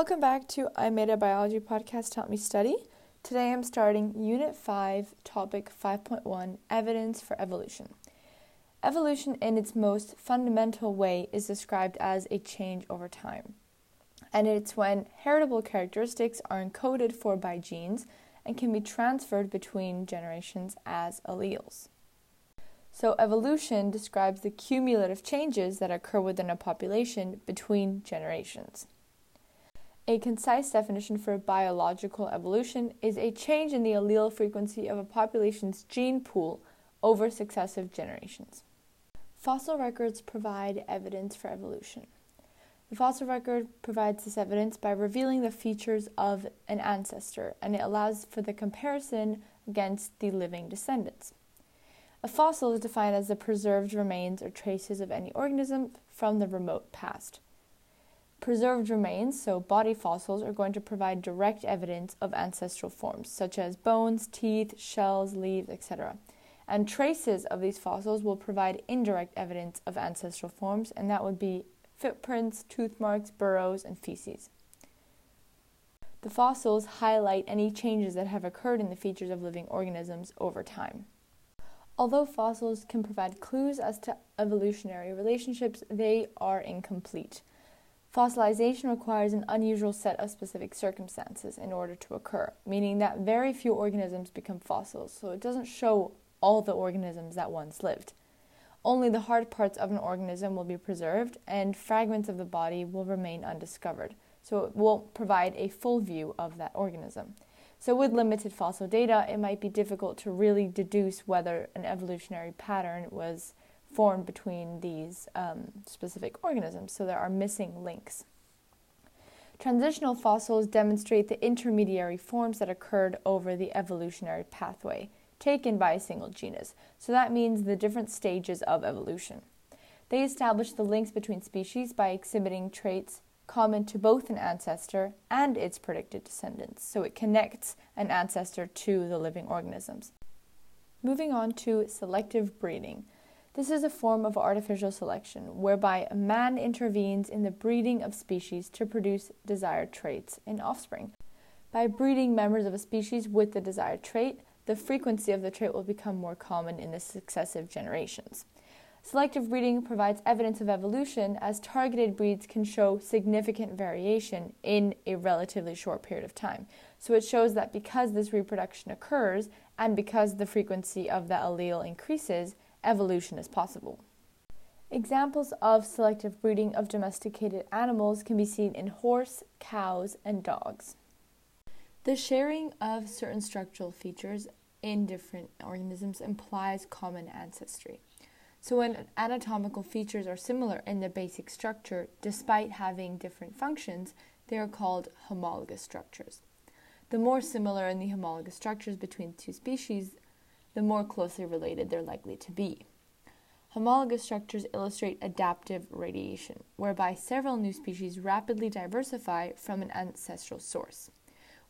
Welcome back to I Made a Biology podcast to Help Me Study. Today I'm starting Unit 5, Topic 5.1 Evidence for Evolution. Evolution, in its most fundamental way, is described as a change over time. And it's when heritable characteristics are encoded for by genes and can be transferred between generations as alleles. So, evolution describes the cumulative changes that occur within a population between generations. A concise definition for biological evolution is a change in the allele frequency of a population's gene pool over successive generations. Fossil records provide evidence for evolution. The fossil record provides this evidence by revealing the features of an ancestor and it allows for the comparison against the living descendants. A fossil is defined as the preserved remains or traces of any organism from the remote past. Preserved remains, so body fossils, are going to provide direct evidence of ancestral forms, such as bones, teeth, shells, leaves, etc. And traces of these fossils will provide indirect evidence of ancestral forms, and that would be footprints, tooth marks, burrows, and feces. The fossils highlight any changes that have occurred in the features of living organisms over time. Although fossils can provide clues as to evolutionary relationships, they are incomplete. Fossilization requires an unusual set of specific circumstances in order to occur, meaning that very few organisms become fossils, so it doesn't show all the organisms that once lived. Only the hard parts of an organism will be preserved, and fragments of the body will remain undiscovered, so it won't provide a full view of that organism. So, with limited fossil data, it might be difficult to really deduce whether an evolutionary pattern was formed between these um, specific organisms, so there are missing links. Transitional fossils demonstrate the intermediary forms that occurred over the evolutionary pathway taken by a single genus, so that means the different stages of evolution. They establish the links between species by exhibiting traits common to both an ancestor and its predicted descendants, so it connects an ancestor to the living organisms. Moving on to selective breeding. This is a form of artificial selection whereby a man intervenes in the breeding of species to produce desired traits in offspring. By breeding members of a species with the desired trait, the frequency of the trait will become more common in the successive generations. Selective breeding provides evidence of evolution as targeted breeds can show significant variation in a relatively short period of time. So it shows that because this reproduction occurs and because the frequency of the allele increases, evolution is possible. Examples of selective breeding of domesticated animals can be seen in horse, cows, and dogs. The sharing of certain structural features in different organisms implies common ancestry. So, when anatomical features are similar in their basic structure, despite having different functions, they are called homologous structures. The more similar in the homologous structures between two species, the more closely related they're likely to be. Homologous structures illustrate adaptive radiation, whereby several new species rapidly diversify from an ancestral source,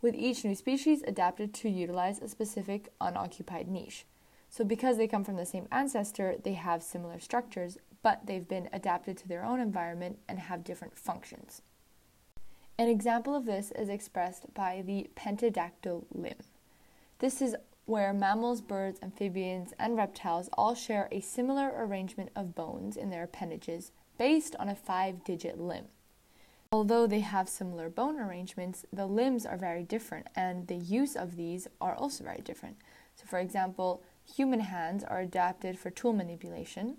with each new species adapted to utilize a specific unoccupied niche. So, because they come from the same ancestor, they have similar structures, but they've been adapted to their own environment and have different functions. An example of this is expressed by the pentadactyl limb. This is where mammals, birds, amphibians, and reptiles all share a similar arrangement of bones in their appendages based on a five digit limb. Although they have similar bone arrangements, the limbs are very different and the use of these are also very different. So, for example, human hands are adapted for tool manipulation,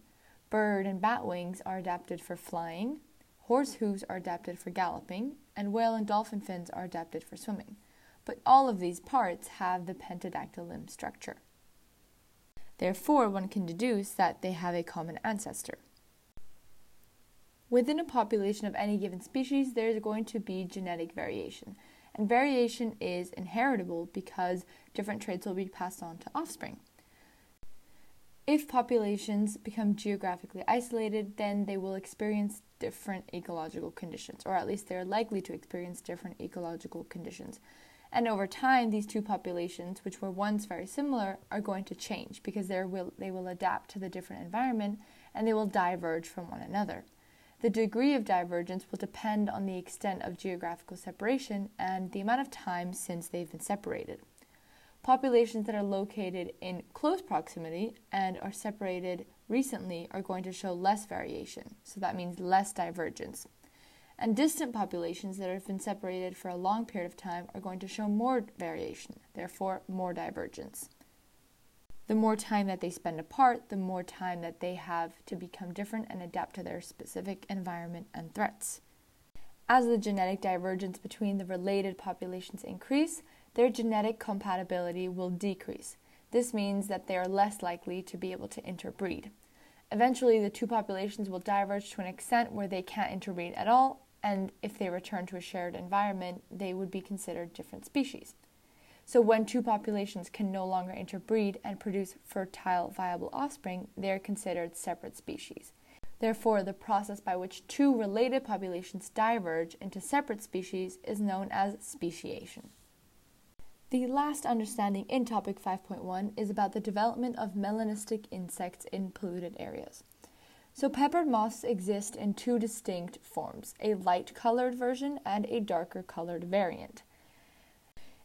bird and bat wings are adapted for flying, horse hooves are adapted for galloping, and whale and dolphin fins are adapted for swimming but all of these parts have the pentadactyl limb structure. Therefore, one can deduce that they have a common ancestor. Within a population of any given species, there is going to be genetic variation, and variation is inheritable because different traits will be passed on to offspring. If populations become geographically isolated, then they will experience different ecological conditions, or at least they're likely to experience different ecological conditions. And over time, these two populations, which were once very similar, are going to change because will, they will adapt to the different environment and they will diverge from one another. The degree of divergence will depend on the extent of geographical separation and the amount of time since they've been separated. Populations that are located in close proximity and are separated recently are going to show less variation, so that means less divergence. And distant populations that have been separated for a long period of time are going to show more variation, therefore, more divergence. The more time that they spend apart, the more time that they have to become different and adapt to their specific environment and threats. As the genetic divergence between the related populations increase, their genetic compatibility will decrease. This means that they are less likely to be able to interbreed. Eventually, the two populations will diverge to an extent where they can't interbreed at all, and if they return to a shared environment, they would be considered different species. So, when two populations can no longer interbreed and produce fertile, viable offspring, they are considered separate species. Therefore, the process by which two related populations diverge into separate species is known as speciation. The last understanding in topic 5.1 is about the development of melanistic insects in polluted areas. So, peppered moths exist in two distinct forms a light colored version and a darker colored variant.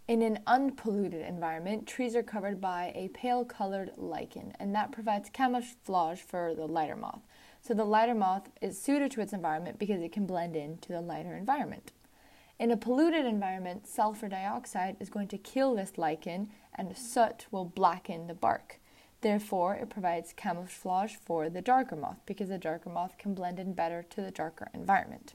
In an unpolluted environment, trees are covered by a pale colored lichen, and that provides camouflage for the lighter moth. So, the lighter moth is suited to its environment because it can blend into the lighter environment. In a polluted environment, sulfur dioxide is going to kill this lichen and soot will blacken the bark. Therefore, it provides camouflage for the darker moth because the darker moth can blend in better to the darker environment.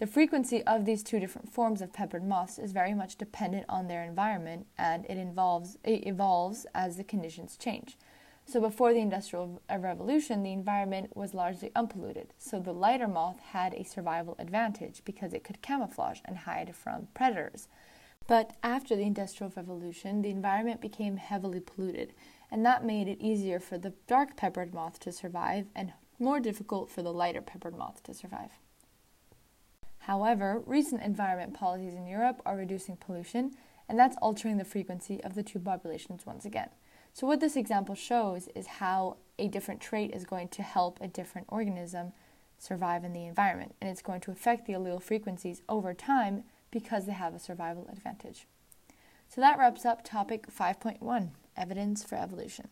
The frequency of these two different forms of peppered moths is very much dependent on their environment and it involves it evolves as the conditions change. So before the Industrial Revolution, the environment was largely unpolluted, so the lighter moth had a survival advantage because it could camouflage and hide from predators. But after the Industrial Revolution, the environment became heavily polluted, and that made it easier for the dark peppered moth to survive and more difficult for the lighter peppered moth to survive. However, recent environment policies in Europe are reducing pollution, and that's altering the frequency of the two populations once again. So, what this example shows is how a different trait is going to help a different organism survive in the environment, and it's going to affect the allele frequencies over time because they have a survival advantage. So, that wraps up topic 5.1 evidence for evolution.